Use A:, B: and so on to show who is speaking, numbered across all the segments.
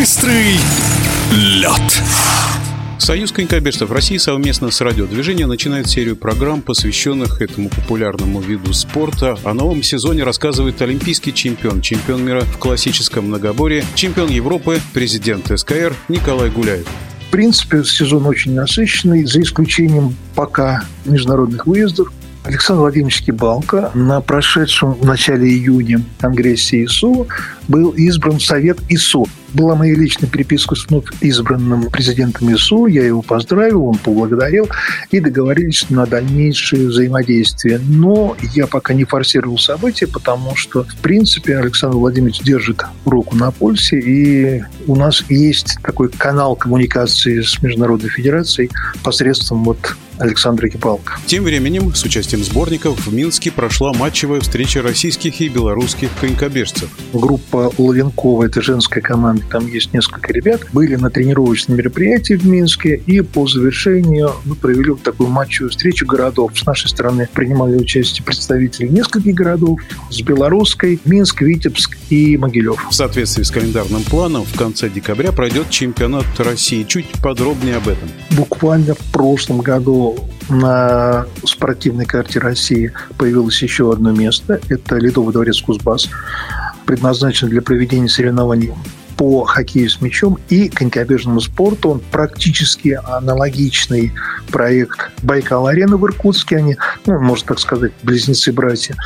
A: Быстрый лед.
B: Союз конькобежцев России совместно с радиодвижением начинает серию программ, посвященных этому популярному виду спорта. О новом сезоне рассказывает олимпийский чемпион, чемпион мира в классическом многоборье, чемпион Европы, президент СКР Николай Гуляев.
C: В принципе, сезон очень насыщенный, за исключением пока международных выездов. Александр Владимирович Кибалко на прошедшем в начале июня Конгрессе ИСУ был избран в Совет ИСУ. Была моя личная переписка с вновь избранным президентом ИСУ. Я его поздравил, он поблагодарил и договорились на дальнейшее взаимодействие. Но я пока не форсировал события, потому что, в принципе, Александр Владимирович держит руку на пульсе, и у нас есть такой канал коммуникации с Международной Федерацией посредством вот Александра Кипалко.
B: Тем временем с участием сборников в Минске прошла матчевая встреча российских и белорусских конькобежцев.
C: Группа Ловенкова, это женская команда, там есть несколько ребят, были на тренировочном мероприятии в Минске, и по завершению мы провели такую матчевую встречу городов. С нашей стороны принимали участие представители нескольких городов, с белорусской, Минск, Витебск и Могилев.
B: В соответствии с календарным планом в конце декабря пройдет чемпионат России. Чуть подробнее об этом.
C: Буквально в прошлом году на спортивной карте России появилось еще одно место. Это Ледовый дворец Кузбасс, предназначен для проведения соревнований по хоккею с мячом и конькобежному спорту. Он практически аналогичный проект Байкал-арена в Иркутске. Они, ну, можно так сказать, близнецы-братья.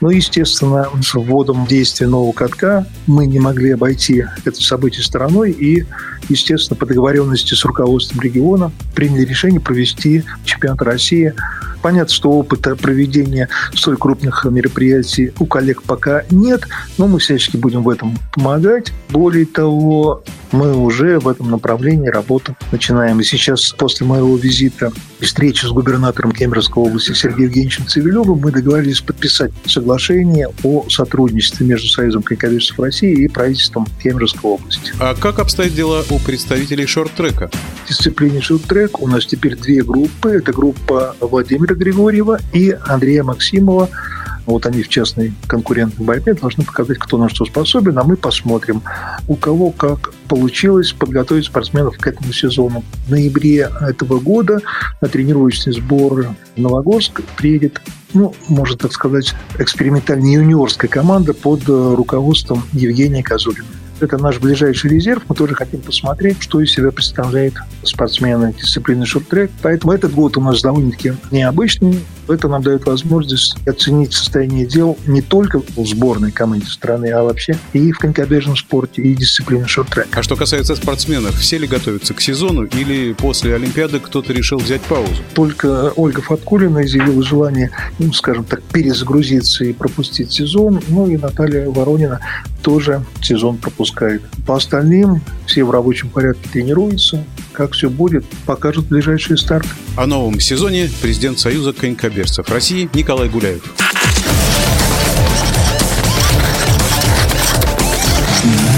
C: Ну, естественно, с вводом действия нового катка мы не могли обойти это событие стороной и, естественно, по договоренности с руководством региона приняли решение провести чемпионат России Понятно, что опыта проведения столь крупных мероприятий у коллег пока нет, но мы всячески будем в этом помогать. Более того, мы уже в этом направлении работу начинаем. И сейчас, после моего визита и встречи с губернатором Кемеровской области Сергеем Евгеньевичем Цивилевым, мы договорились подписать соглашение о сотрудничестве между Союзом конькобежцев России и правительством Кемеровской области.
B: А как обстоят дела у представителей шорт-трека?
C: В дисциплине шорт-трек у нас теперь две группы. Это группа Владимира Григорьева и Андрея Максимова – вот они в частной конкурентной борьбе должны показать, кто на что способен, а мы посмотрим, у кого как получилось подготовить спортсменов к этому сезону. В ноябре этого года на тренировочный сбор в Новогорск приедет ну, можно так сказать, экспериментальная юниорская команда под руководством Евгения Козулина. Это наш ближайший резерв. Мы тоже хотим посмотреть, что из себя представляет спортсмены дисциплины шорт-трек. Поэтому этот год у нас довольно-таки необычный. Это нам дает возможность оценить состояние дел не только в сборной команде страны, а вообще и в конькобежном спорте, и дисциплине шорт-трек.
B: А что касается спортсменов, все ли готовятся к сезону или после Олимпиады кто-то решил взять паузу?
C: Только Ольга Фаткулина изъявила желание, ну, скажем так, перезагрузиться и пропустить сезон. Ну и Наталья Воронина тоже сезон пропускает. По остальным все в рабочем порядке тренируются. Как все будет, покажут ближайшие старты.
B: О новом сезоне президент Союза конькобежцев России Николай Гуляев.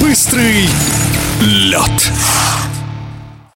A: Быстрый лед.